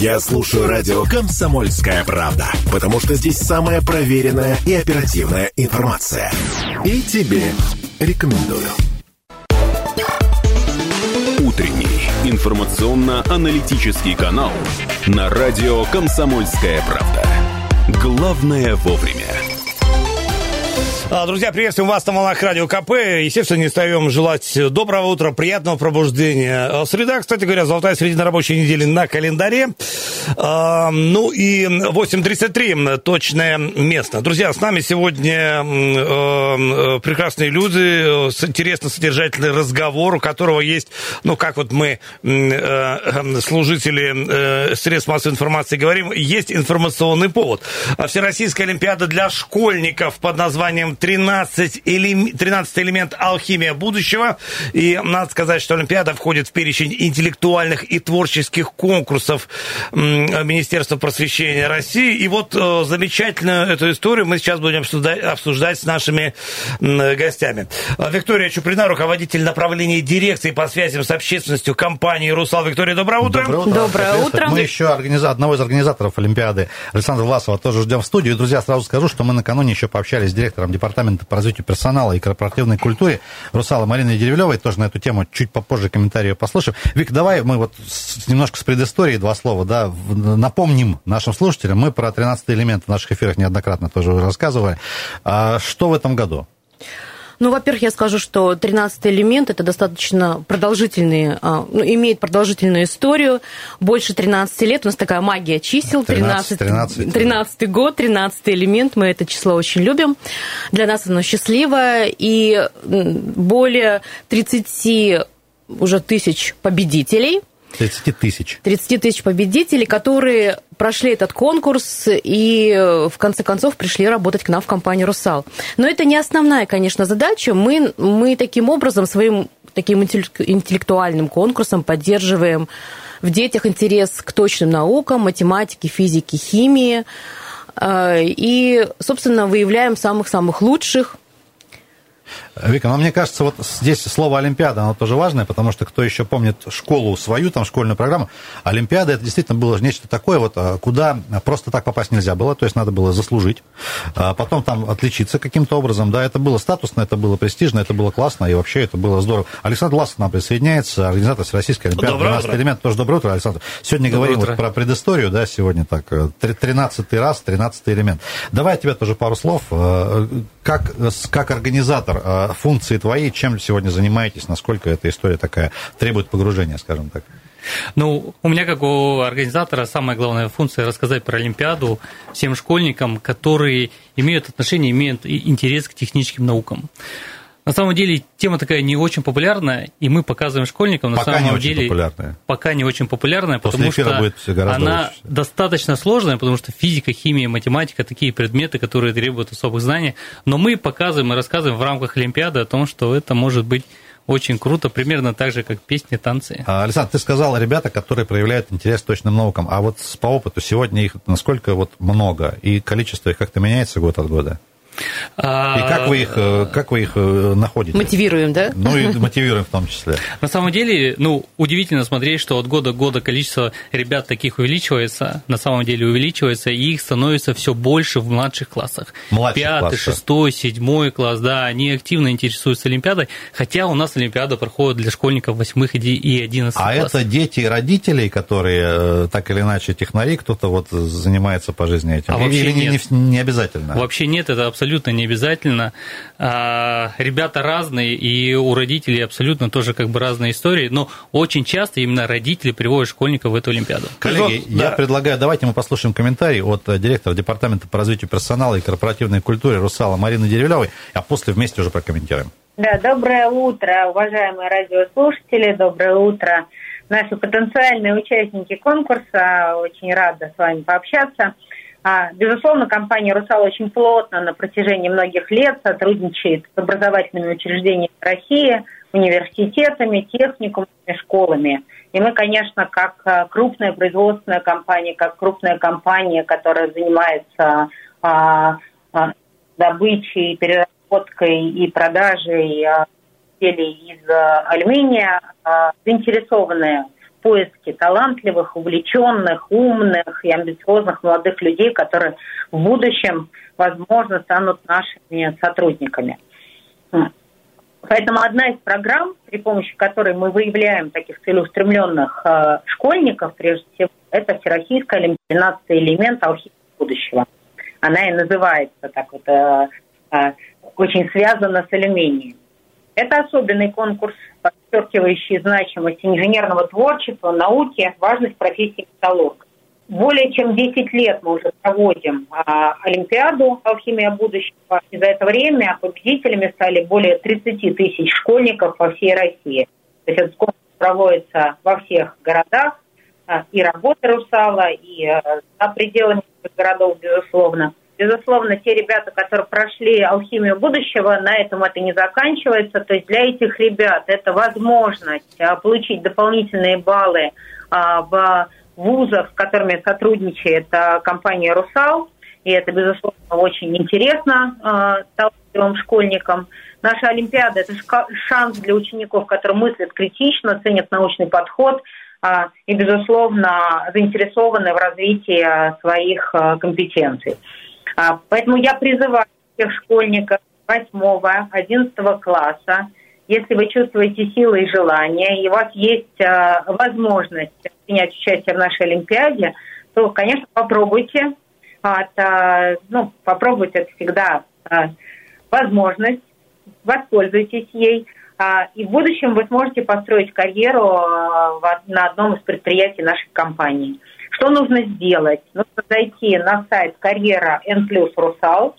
Я слушаю радио «Комсомольская правда», потому что здесь самая проверенная и оперативная информация. И тебе рекомендую. Утренний информационно-аналитический канал на радио «Комсомольская правда». Главное вовремя. А, Друзья, приветствуем вас на волнах Радио КП. Естественно, не устаем желать доброго утра, приятного пробуждения. А, Среда, кстати говоря, золотая середина рабочей недели на календаре. А, Ну и 8.33 точное место. Друзья, с нами сегодня э, э, прекрасные люди, э, с интересно содержательный разговор, у которого есть, ну, как вот мы, служители средств массовой информации говорим, есть информационный повод. Всероссийская Олимпиада для школьников под названием 13, элем... 13 элемент алхимия будущего. И надо сказать, что Олимпиада входит в перечень интеллектуальных и творческих конкурсов Министерства просвещения России. И вот э, замечательную эту историю мы сейчас будем обсуждать, обсуждать с нашими гостями. А, Виктория Чуприна, руководитель направления дирекции по связям с общественностью компании «Русал». Виктория, доброе утро. Доброе утро. Мы еще организа... одного из организаторов Олимпиады Александра Власова тоже ждем в студию. И, друзья, сразу скажу, что мы накануне еще пообщались с директором департамента по развитию персонала и корпоративной культуре Русала Мариной Деревлевой. Тоже на эту тему чуть попозже комментарии послушаем. Вик, давай мы вот с- немножко с предыстории два слова, да, напомним нашим слушателям. Мы про 13 элемент в наших эфирах неоднократно тоже рассказывали. А что в этом году? Ну, во-первых, я скажу, что 13 элемент это достаточно продолжительный, а, ну, имеет продолжительную историю. Больше 13 лет. У нас такая магия чисел. 13, 13. 13 год, 13 элемент. Мы это число очень любим. Для нас оно счастливое. И более 30 уже тысяч победителей. 30 тысяч. 30 тысяч победителей, которые прошли этот конкурс и э, в конце концов пришли работать к нам в компанию «Русал». Но это не основная, конечно, задача. Мы, мы таким образом, своим таким интеллек- интеллектуальным конкурсом поддерживаем в детях интерес к точным наукам, математике, физике, химии. Э, И, собственно, выявляем самых-самых лучших – Вика, но мне кажется, вот здесь слово Олимпиада, оно тоже важное, потому что кто еще помнит школу свою, там, школьную программу, Олимпиада, это действительно было нечто такое, вот, а, куда просто так попасть нельзя было, то есть надо было заслужить, а потом там отличиться каким-то образом, да, это было статусно, это было престижно, это было классно, и вообще это было здорово. Александр Ласов нам присоединяется, организатор Всероссийской Олимпиады. Доброе 12 утро. элемент, тоже доброе утро, Александр. Сегодня Доброе говорим утро. вот про предысторию, да, сегодня так, э, три- 13 раз, 13 элемент. Давай от тебя тоже пару слов. Э, Как, э, как организатор э, функции твои, чем сегодня занимаетесь, насколько эта история такая требует погружения, скажем так? Ну, у меня, как у организатора, самая главная функция рассказать про Олимпиаду всем школьникам, которые имеют отношение, имеют интерес к техническим наукам. На самом деле тема такая не очень популярная, и мы показываем школьникам на Пока самом не очень деле популярная. пока не очень популярная, После потому что будет она лучше. достаточно сложная, потому что физика, химия, математика такие предметы, которые требуют особых знаний. Но мы показываем и рассказываем в рамках Олимпиады о том, что это может быть очень круто, примерно так же, как песни, танцы. А, Александр, ты сказал ребята, которые проявляют интерес к точным наукам, а вот по опыту сегодня их насколько вот много, и количество их как-то меняется год от года? И как вы их, э, как вы их э, находите? мотивируем, да? Ну и мотивируем в том числе. На самом деле, ну, удивительно смотреть, что от года к году количество ребят таких увеличивается, на самом деле увеличивается, и их становится все больше в младших классах. Младших Пятый, классах. шестой, седьмой класс, да, они активно интересуются Олимпиадой, хотя у нас Олимпиада проходит для школьников восьмых и одиннадцатых А классов. это дети родителей, которые э, так или иначе технари, кто-то вот занимается по жизни этим. А вообще Или не, нет. не- не обязательно. Вообще нет, это абсолютно не обязательно. А, Ребята разные, и у родителей абсолютно тоже как бы разные истории, но очень часто именно родители приводят школьников в эту Олимпиаду. Коллеги, Ну, я да. предлагаю, давайте мы послушаем комментарий от э, директора Департамента по развитию персонала и корпоративной культуры Русала Марины Деревлевой, а после вместе уже прокомментируем. Да, доброе утро, уважаемые радиослушатели, доброе утро, наши потенциальные участники конкурса. Очень рада с вами пообщаться. А, Безусловно, компания «Русал» очень плотно на протяжении многих лет сотрудничает с образовательными учреждениями России, университетами, техникумами, школами. И мы, конечно, как а, крупная производственная компания, как крупная компания, которая занимается а, добычей, переработкой и продажей изделий из алюминия, а, заинтересованы поиске талантливых, увлеченных, умных и амбициозных молодых людей, которые в будущем, возможно, станут нашими сотрудниками. Поэтому одна из программ, при помощи которой мы выявляем таких целеустремленных э, школьников, прежде всего, это Всероссийская олимпиада, 12 элемент алхимии будущего. Она и называется так вот, э, э, очень связана с алюминием. Это особенный конкурс, подчеркивающий значимость инженерного творчества, науки, важность профессии металлурга. Более чем 10 лет мы уже проводим а, Олимпиаду «Алхимия будущего». И за это время победителями стали более 30 тысяч школьников по всей России. То есть этот конкурс проводится во всех городах, а, и работа «Русала», и а, за пределами городов, безусловно. Безусловно, те ребята, которые прошли алхимию будущего, на этом это не заканчивается. То есть для этих ребят это возможность а, получить дополнительные баллы а, в вузов, с которыми сотрудничает а, компания «Русал». И это, безусловно, очень интересно талантливым школьникам. Наша Олимпиада – это шанс для учеников, которые мыслят критично, ценят научный подход и, безусловно, заинтересованы в развитии своих компетенций. Э, поэтому я призываю всех школьников 8-11 класса если вы чувствуете силы и желание, и у вас есть э, возможность принять участие в нашей Олимпиаде, то, конечно, попробуйте. Это, ну, попробуйте это всегда возможность, воспользуйтесь ей. И в будущем вы сможете построить карьеру на одном из предприятий нашей компании. Что нужно сделать? Нужно зайти на сайт карьера N+, Русал,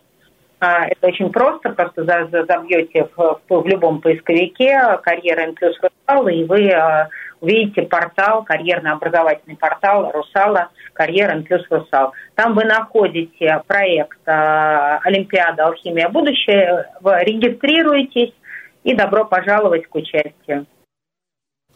а, это очень просто, просто забьете в, любом поисковике карьера N плюс Русал, и вы а, увидите портал, карьерно-образовательный портал Русала, карьера N плюс Русал. Там вы находите проект а, Олимпиада Алхимия будущее, регистрируетесь и добро пожаловать к участию.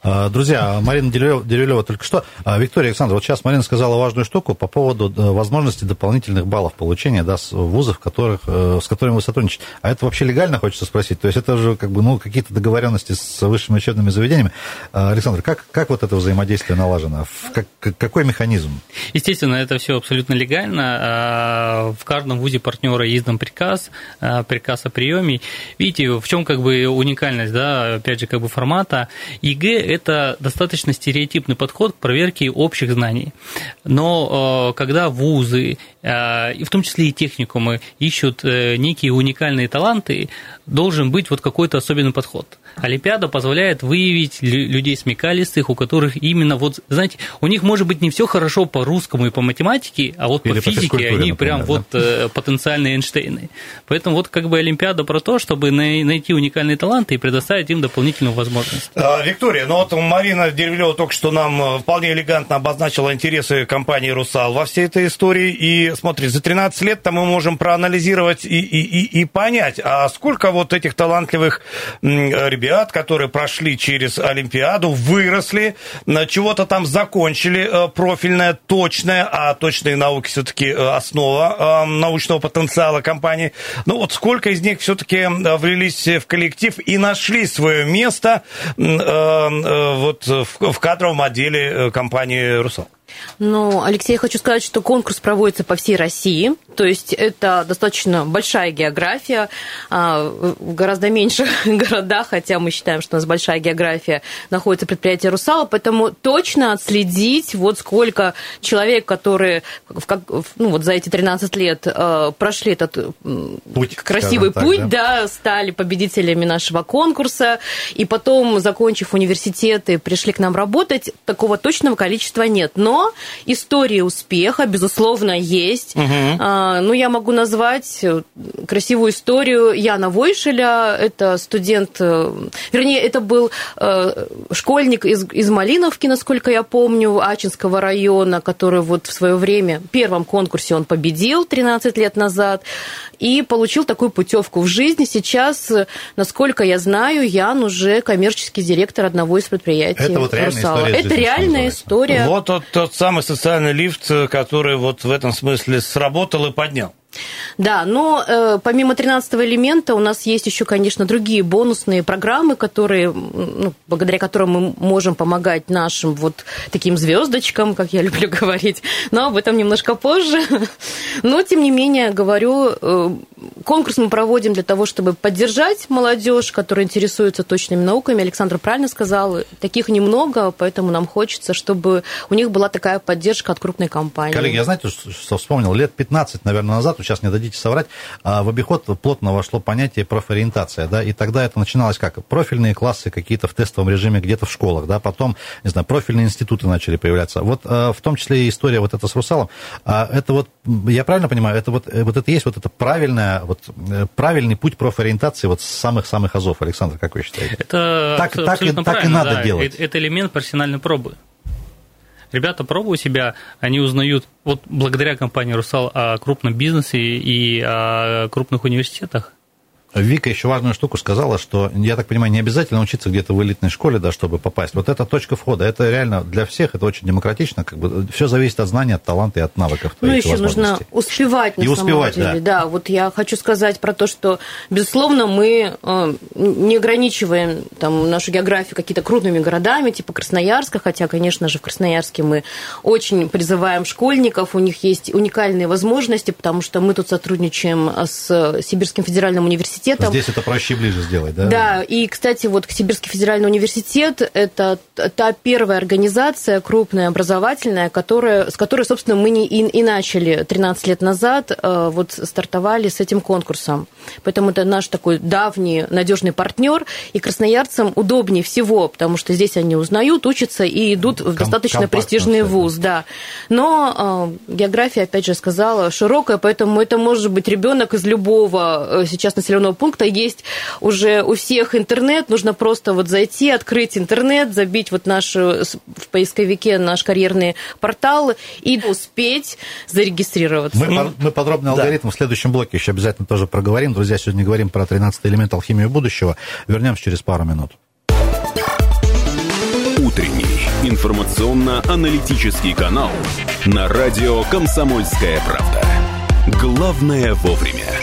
А, друзья, Марина Дерюлева только что. А, Виктория Александровна, вот сейчас Марина сказала важную штуку по поводу э, возможности дополнительных баллов получения да, с вузов, которых, э, с которыми вы сотрудничаете. А это вообще легально, хочется спросить? То есть это же как бы, ну, какие-то договоренности с высшими учебными заведениями. А, Александр, как, как вот это взаимодействие налажено? Как, какой механизм? Естественно, это все абсолютно легально. В каждом вузе партнера издан приказ, приказ о приеме. Видите, в чем как бы уникальность, да, опять же, как бы формата. ЕГЭ это достаточно стереотипный подход к проверке общих знаний. Но э, когда вузы, э, и в том числе и техникумы, ищут э, некие уникальные таланты, должен быть вот какой-то особенный подход. Олимпиада позволяет выявить людей смекалистых, у которых именно вот, знаете, у них может быть не все хорошо по русскому и по математике, а вот Или по физике они например, прям да? вот э, потенциальные Эйнштейны. Поэтому вот как бы Олимпиада про то, чтобы найти уникальные таланты и предоставить им дополнительную возможность. А, Виктория, ну вот Марина Деревлева только что нам э, вполне элегантно обозначила интересы компании «Русал» во всей этой истории. И смотри, за 13 лет-то мы можем проанализировать и, и, и, и понять, а сколько вот этих талантливых ребят ребят, которые прошли через Олимпиаду, выросли, чего-то там закончили э, профильное, точное, а точные науки все-таки э, основа э, научного потенциала компании. Ну вот сколько из них все-таки влились в коллектив и нашли свое место вот в кадровом отделе компании «Русал»? Ну, Алексей, я хочу сказать, что конкурс проводится по всей России, то есть это достаточно большая география, а, в гораздо меньших городах, хотя мы считаем, что у нас большая география, находится предприятие «Русала», поэтому точно отследить, вот сколько человек, которые ну, вот за эти 13 лет а, прошли этот путь, красивый так, путь, да? да, стали победителями нашего конкурса, и потом, закончив университеты, пришли к нам работать, такого точного количества нет. Но история успеха, безусловно, есть. Угу. А, ну, я могу назвать э, красивую историю Яна Войшеля. Это студент, э, вернее, это был э, школьник из, из Малиновки, насколько я помню, Ачинского района, который вот в свое время в первом конкурсе он победил 13 лет назад и получил такую путевку в жизнь. Сейчас, насколько я знаю, Ян уже коммерческий директор одного из предприятий. Это вот реальная история. Это реальная история. Вот тот, тот самый социальный лифт, который вот в этом смысле сработал и поднял. Да, но э, помимо 13 элемента у нас есть еще, конечно, другие бонусные программы, которые, ну, благодаря которым мы можем помогать нашим вот таким звездочкам, как я люблю говорить, но об этом немножко позже. Но, тем не менее, говорю, э, конкурс мы проводим для того, чтобы поддержать молодежь, которая интересуется точными науками. Александр правильно сказал, таких немного, поэтому нам хочется, чтобы у них была такая поддержка от крупной компании. Коллеги, я знаете, что вспомнил? Лет 15, наверное, назад, сейчас не дадите соврать, а, в обиход плотно вошло понятие профориентация, да, и тогда это начиналось как? Профильные классы какие-то в тестовом режиме где-то в школах, да, потом, не знаю, профильные институты начали появляться. Вот а, в том числе и история вот эта с Русалом, а, это вот, я правильно понимаю, это вот, вот это есть вот это правильное, вот э, правильный путь профориентации вот с самых-самых азов, Александр, как вы считаете? Это так, так, так и надо да. делать. Это элемент профессиональной пробы. Ребята пробуют себя, они узнают, вот благодаря компании «Русал» о крупном бизнесе и о крупных университетах, Вика еще важную штуку сказала, что, я так понимаю, не обязательно учиться где-то в элитной школе, да, чтобы попасть. Вот это точка входа, это реально для всех, это очень демократично, как бы все зависит от знания, от таланта и от навыков. Ну, еще нужно успевать на и успевать, деле. Да. да, вот я хочу сказать про то, что, безусловно, мы э, не ограничиваем там, нашу географию какими-то крупными городами, типа Красноярска, хотя, конечно же, в Красноярске мы очень призываем школьников, у них есть уникальные возможности, потому что мы тут сотрудничаем с Сибирским федеральным университетом, университетом. Здесь это проще и ближе сделать, да? Да, и, кстати, вот Сибирский федеральный университет – это та первая организация крупная, образовательная, которая, с которой, собственно, мы и, и начали 13 лет назад, э, вот стартовали с этим конкурсом. Поэтому это наш такой давний, надежный партнер, и красноярцам удобнее всего, потому что здесь они узнают, учатся и идут в достаточно престижный вуз, да. Но э, география, опять же, сказала, широкая, поэтому это может быть ребенок из любого э, сейчас населенного пункта есть уже у всех интернет, нужно просто вот зайти, открыть интернет, забить вот наш в поисковике наш карьерный портал и успеть зарегистрироваться. Мы, мы подробный алгоритм да. в следующем блоке еще обязательно тоже проговорим. Друзья, сегодня говорим про 13 элемент алхимии будущего. Вернемся через пару минут. Утренний информационно-аналитический канал на радио «Комсомольская правда». Главное вовремя.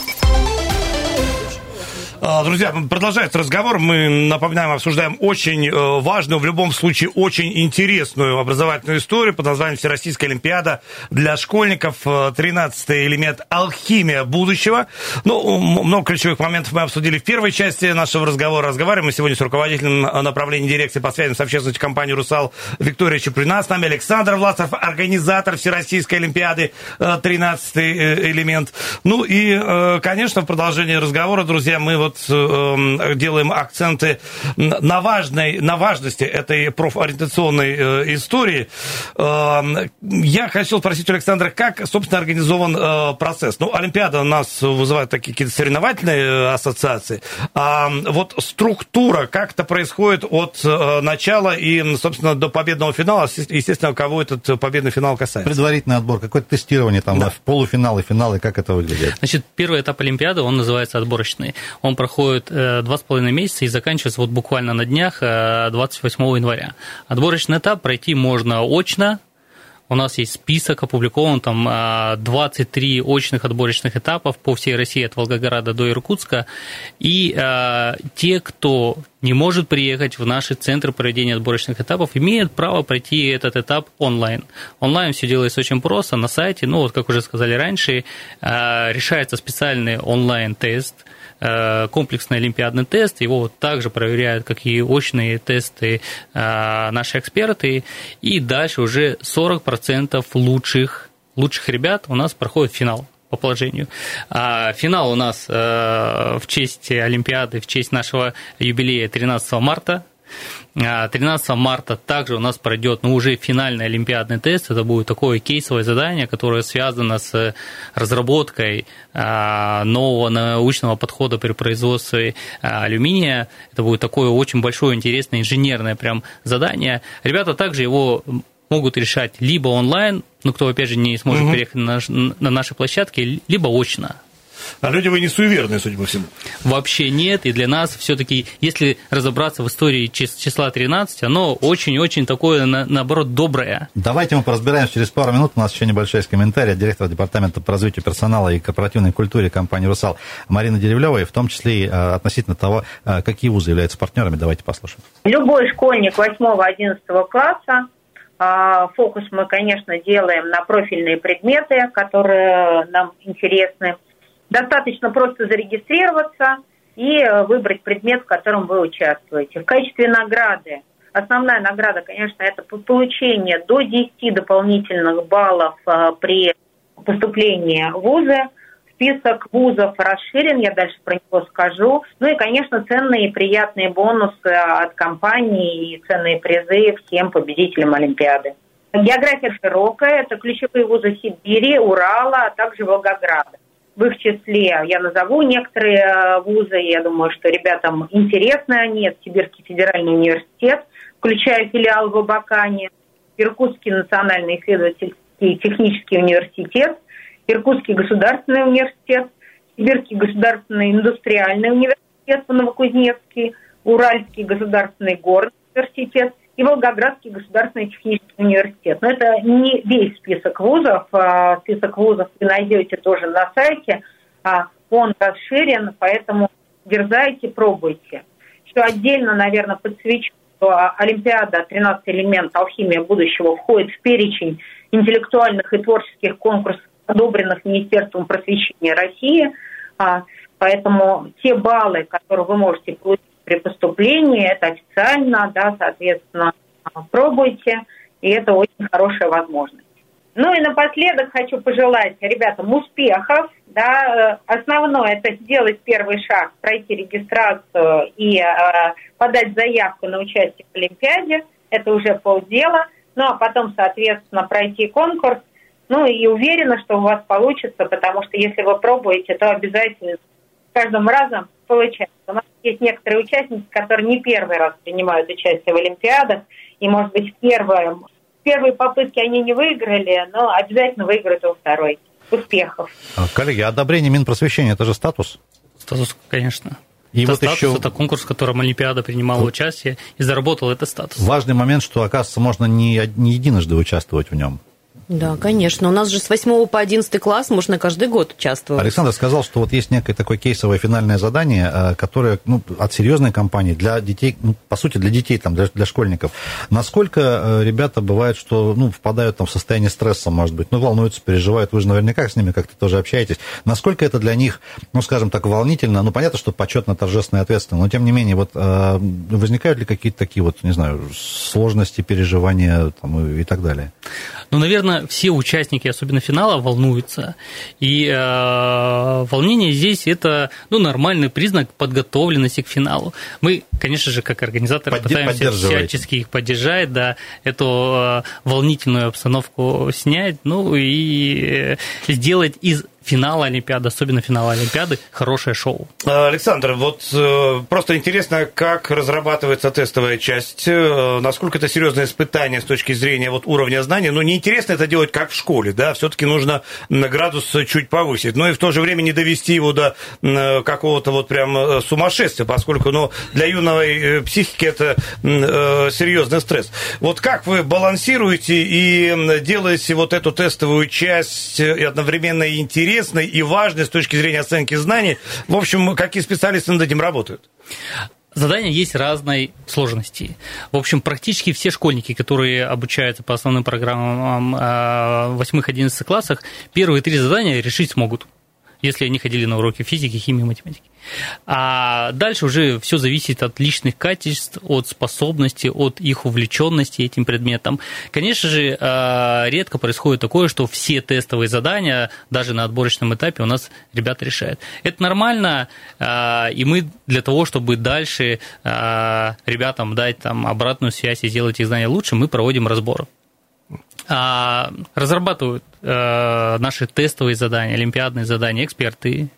А, друзья, продолжается разговор. Мы, напоминаем, обсуждаем очень э, важную, в любом случае, очень интересную образовательную историю под названием Всероссийская Олимпиада для школьников. 13-й э, элемент «Алхимия будущего». Ну, много ключевых моментов мы обсудили в первой части нашего разговора. Разговариваем мы сегодня с руководителем направления дирекции по связям с общественностью компании «Русал» Виктория Чеприна. С нами Александр Власов, организатор Всероссийской Олимпиады, 13-й э, элемент. Ну и, конечно, в продолжении разговора, друзья, мы вот вот э, делаем акценты на, важной, на важности этой профориентационной э, истории. Э, я хотел спросить у Александра, как, собственно, организован э, процесс? Ну, Олимпиада у нас вызывает такие какие-то соревновательные э, ассоциации. А вот структура, как это происходит от начала и, собственно, до победного финала, естественно, кого этот победный финал касается? Предварительный отбор, какое-то тестирование там, да. полуфиналы, финалы, как это выглядит? Значит, первый этап Олимпиады, он называется отборочный. Он проходит э, два с половиной месяца и заканчивается вот буквально на днях 28 э, января. Отборочный этап пройти можно очно, у нас есть список опубликован, там 23 а, очных отборочных этапов по всей России от Волгограда до Иркутска. И э, те, кто не может приехать в наши центры проведения отборочных этапов, имеют право пройти этот этап онлайн. Онлайн все делается очень просто, на сайте, ну вот как уже сказали раньше, э, решается специальный онлайн-тест – Э, комплексный олимпиадный тест, его вот также проверяют, как и очные тесты э, наши эксперты, и дальше уже 40% лучших, лучших ребят у нас проходит финал по положению. А финал у нас э, в честь Олимпиады, в честь нашего юбилея 13 марта 13 а, марта также у нас пройдет ну, уже финальный олимпиадный тест. Это будет такое кейсовое задание, которое связано с разработкой а, нового научного подхода при производстве а, алюминия. Это будет такое очень большое, интересное инженерное прям задание. Ребята также его могут решать либо онлайн, ну, кто, опять же, не сможет угу. переехать на, на наши площадки, либо очно. А люди вы не суеверные, судя по всему. Вообще нет, и для нас все-таки, если разобраться в истории числа 13, оно очень-очень такое, наоборот, доброе. Давайте мы поразбираемся через пару минут. У нас еще небольшой есть комментарий от директора департамента по развитию персонала и корпоративной культуре компании «Русал» Марины Деревлевой, в том числе и э, относительно того, э, какие вузы являются партнерами. Давайте послушаем. Любой школьник 8-11 класса а, Фокус мы, конечно, делаем на профильные предметы, которые нам интересны. Достаточно просто зарегистрироваться и э, выбрать предмет, в котором вы участвуете. В качестве награды, основная награда, конечно, это получение до 10 дополнительных баллов э, при поступлении в вузы. Список вузов расширен, я дальше про него скажу. Ну и, конечно, ценные и приятные бонусы от компании и ценные призы всем победителям Олимпиады. География широкая, это ключевые вузы Сибири, Урала, а также Волгограда. В их числе я назову некоторые э, вузы, я думаю, что ребятам интересны они. Это Сибирский федеральный университет, включая филиал в Абакане, Иркутский национальный исследовательский технический университет, Иркутский государственный университет, Сибирский государственный индустриальный университет по Новокузнецкий, Уральский государственный горный университет и Волгоградский государственный технический университет. Но это не весь список вузов. А список вузов вы найдете тоже на сайте. А он расширен, поэтому дерзайте, пробуйте. Еще отдельно, наверное, подсвечу, что Олимпиада «13 элемент. Алхимия будущего» входит в перечень интеллектуальных и творческих конкурсов, одобренных Министерством просвещения России. А, поэтому те баллы, которые вы можете получить при поступлении, это официально, да, соответственно, пробуйте, и это очень хорошая возможность. Ну и напоследок хочу пожелать ребятам успехов. Да, основное это сделать первый шаг, пройти регистрацию и э, подать заявку на участие в Олимпиаде. Это уже полдела. Ну а потом, соответственно, пройти конкурс. Ну и уверена, что у вас получится, потому что если вы пробуете, то обязательно каждым разом получается. У нас есть некоторые участники, которые не первый раз принимают участие в Олимпиадах, и, может быть, в первой, в первой попытке они не выиграли, но обязательно выиграют во второй. Успехов. А, коллеги, одобрение Минпросвещения – это же статус? Статус, конечно. И это вот статус, еще... это конкурс, в котором Олимпиада принимала участие и заработал этот статус. Важный момент, что, оказывается, можно не, не единожды участвовать в нем. Да, конечно. У нас же с 8 по 11 класс можно каждый год участвовать. Александр сказал, что вот есть некое такое кейсовое финальное задание, э, которое ну, от серьезной компании для детей, ну, по сути, для детей, там, для, для школьников. Насколько э, ребята бывает, что ну, впадают там, в состояние стресса, может быть, ну, волнуются, переживают, вы же наверняка с ними как-то тоже общаетесь. Насколько это для них, ну, скажем так, волнительно? Ну, понятно, что почетно, торжественно и ответственно, но тем не менее, вот э, возникают ли какие-то такие вот, не знаю, сложности, переживания там, и так далее? Ну, наверное, все участники, особенно финала, волнуются. И э, волнение здесь это ну, нормальный признак подготовленности к финалу. Мы, конечно же, как организаторы Подде- пытаемся всячески их поддержать, да, эту э, волнительную обстановку снять, ну и э, сделать из финала Олимпиады, особенно финала Олимпиады, хорошее шоу. Александр, вот э, просто интересно, как разрабатывается тестовая часть, э, насколько это серьезное испытание с точки зрения вот уровня знаний, но ну, неинтересно это делать как в школе, да, все-таки нужно градус чуть повысить, но и в то же время не довести его до э, какого-то вот прям сумасшествия, поскольку, ну, для юной психики это серьезный стресс. Вот как вы балансируете и делаете вот эту тестовую часть и одновременно интересно интересной и важной с точки зрения оценки знаний. В общем, какие специалисты над этим работают? Задания есть разной сложности. В общем, практически все школьники, которые обучаются по основным программам в 8-11 классах, первые три задания решить смогут если они ходили на уроки физики, химии, математики. А дальше уже все зависит от личных качеств, от способности, от их увлеченности этим предметом. Конечно же, а, редко происходит такое, что все тестовые задания, даже на отборочном этапе, у нас ребята решают. Это нормально, а, и мы для того, чтобы дальше а, ребятам дать там обратную связь и сделать их знания лучше, мы проводим разбор. А, разрабатывают э, наши тестовые задания, олимпиадные задания эксперты,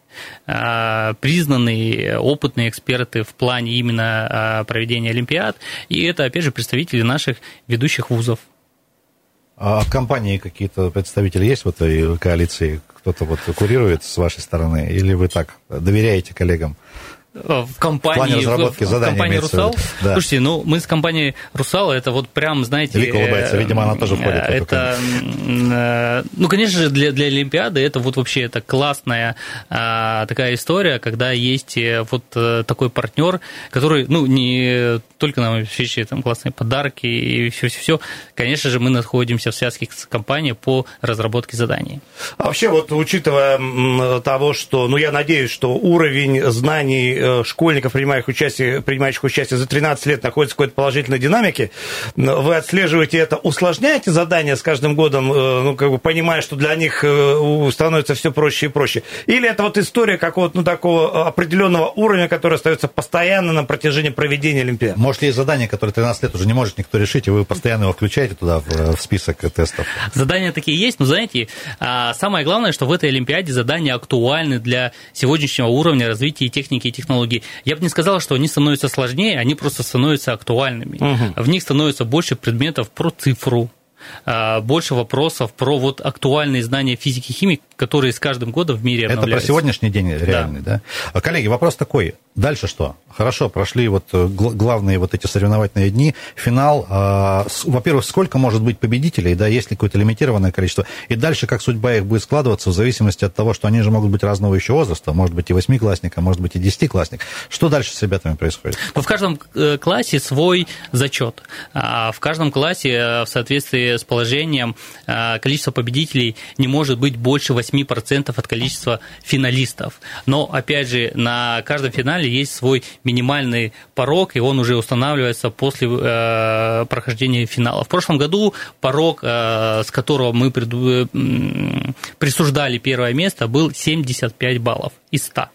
э, признанные опытные эксперты в плане именно э, проведения олимпиад, и это, опять же, представители наших ведущих вузов. А компании какие-то представители есть в этой коалиции? кто-то вот курирует с вашей стороны, или вы так доверяете коллегам? В компании, в, разработки в, в компании «Русал». Да. Слушайте, ну, мы с компанией «Русал», это вот прям, знаете... Вика улыбается, видимо, она тоже входит в эту Это, э, ну, конечно же, для, для Олимпиады это вот вообще это классная а, такая история, когда есть э, вот э, такой партнер, который, ну, не только нам обеспечивает там классные подарки и все-все-все. Конечно же, мы находимся в связке с компанией по разработке заданий. А вообще, вот учитывая того, что, ну, я надеюсь, что уровень знаний Э, школьников, принимающих участие, принимающих участие за 13 лет, находится в какой-то положительной динамике. Вы отслеживаете это, усложняете задание с каждым годом, э, ну, как бы понимая, что для них э, становится все проще и проще? Или это вот история какого-то, ну, такого определенного уровня, который остается постоянно на протяжении проведения Олимпиады? Может, есть задание, которое 13 лет уже не может никто решить, и вы постоянно его включаете туда, в, в список тестов? Задания такие есть, но, знаете, а, самое главное, что в этой Олимпиаде задания актуальны для сегодняшнего уровня развития техники и технологий технологий, я бы не сказал, что они становятся сложнее, они просто становятся актуальными. Угу. В них становится больше предметов про цифру, больше вопросов про вот актуальные знания физики и химии, которые с каждым годом в мире обновляются. Это про сегодняшний день реальный, да? да? Коллеги, вопрос такой. Дальше что? Хорошо, прошли вот э, главные вот эти соревновательные дни, финал. А, во-первых, сколько может быть победителей, да, есть ли какое-то лимитированное количество? И дальше, как судьба их будет складываться, в зависимости от того, что они же могут быть разного еще возраста, может быть и восьмиклассник, а может быть и десятиклассник. Что дальше с ребятами происходит? Ну, в каждом э, классе свой зачет. А в каждом классе э, в соответствии с положением количество победителей не может быть больше 8% от количества финалистов. Но, опять же, на каждом финале есть свой минимальный порог, и он уже устанавливается после э, прохождения финала. В прошлом году порог, э, с которого мы э, присуждали первое место, был 75 баллов из 100.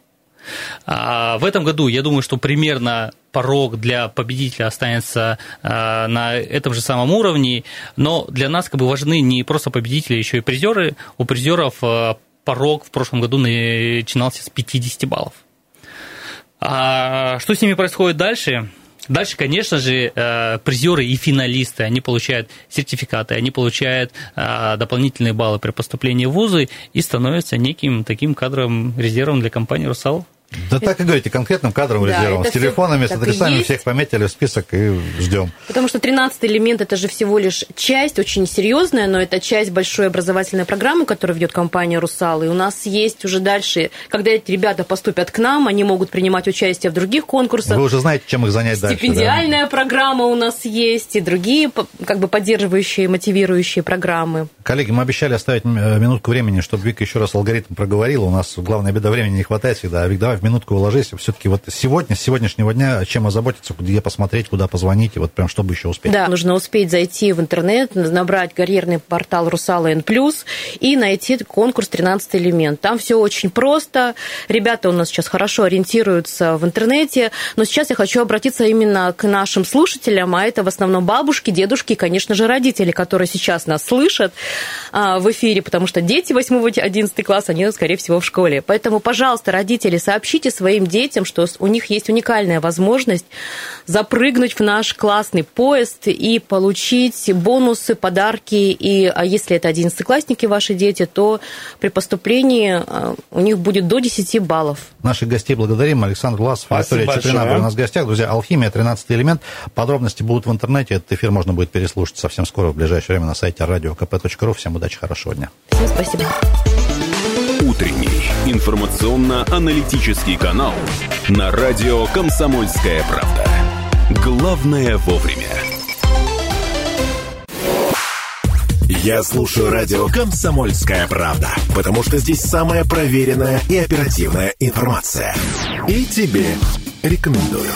А в этом году, я думаю, что примерно порог для победителя останется э, на этом же самом уровне, но для нас как бы важны не просто победители, еще и призеры. У призеров э, порог в прошлом году начинался с 50 баллов. А что с ними происходит дальше? Дальше, конечно же, э, призеры и финалисты, они получают сертификаты, они получают дополнительные баллы при поступлении в вузы и становятся неким таким кадровым резервом для компании «Русал». Да так и говорите, конкретным кадровым да, резервом, с телефонами, с адресами всех пометили в список и ждем. Потому что 13 элемент это же всего лишь часть, очень серьезная, но это часть большой образовательной программы, которую ведет компания «Русал». И у нас есть уже дальше, когда эти ребята поступят к нам, они могут принимать участие в других конкурсах. Вы уже знаете, чем их занять дальше. Стипендиальная да? программа у нас есть, и другие как бы поддерживающие, мотивирующие программы. Коллеги, мы обещали оставить э, минутку времени, чтобы Вика еще раз алгоритм проговорила. У нас главная беда времени не хватает всегда. А Вик, давай в минутку уложись. Все-таки вот сегодня, с сегодняшнего дня, чем озаботиться, где посмотреть, куда позвонить, и вот прям чтобы еще успеть. Да, нужно успеть зайти в интернет, набрать карьерный портал Русала Н+, и найти конкурс «13 элемент». Там все очень просто. Ребята у нас сейчас хорошо ориентируются в интернете, но сейчас я хочу обратиться именно к нашим слушателям, а это в основном бабушки, дедушки и, конечно же, родители, которые сейчас нас слышат а, в эфире, потому что дети 8-11 класс, они, скорее всего, в школе. Поэтому, пожалуйста, родители, сообщите своим детям, что у них есть уникальная возможность запрыгнуть в наш классный поезд и получить бонусы, подарки. И а если это одиннадцатиклассники ваши дети, то при поступлении а, у них будет до 10 баллов. Наших гостей благодарим. Александр Власов, Виктория были у нас в гостях. Друзья, «Алхимия», 13 элемент. Подробности будут в интернете. Этот эфир можно будет переслушать совсем скоро, в ближайшее время на сайте radiokp.ru. Всем удачи, хорошего дня. Всем спасибо. Утренний информационно-аналитический канал на радио «Комсомольская правда». Главное вовремя. Я слушаю радио «Комсомольская правда», потому что здесь самая проверенная и оперативная информация. И тебе рекомендую.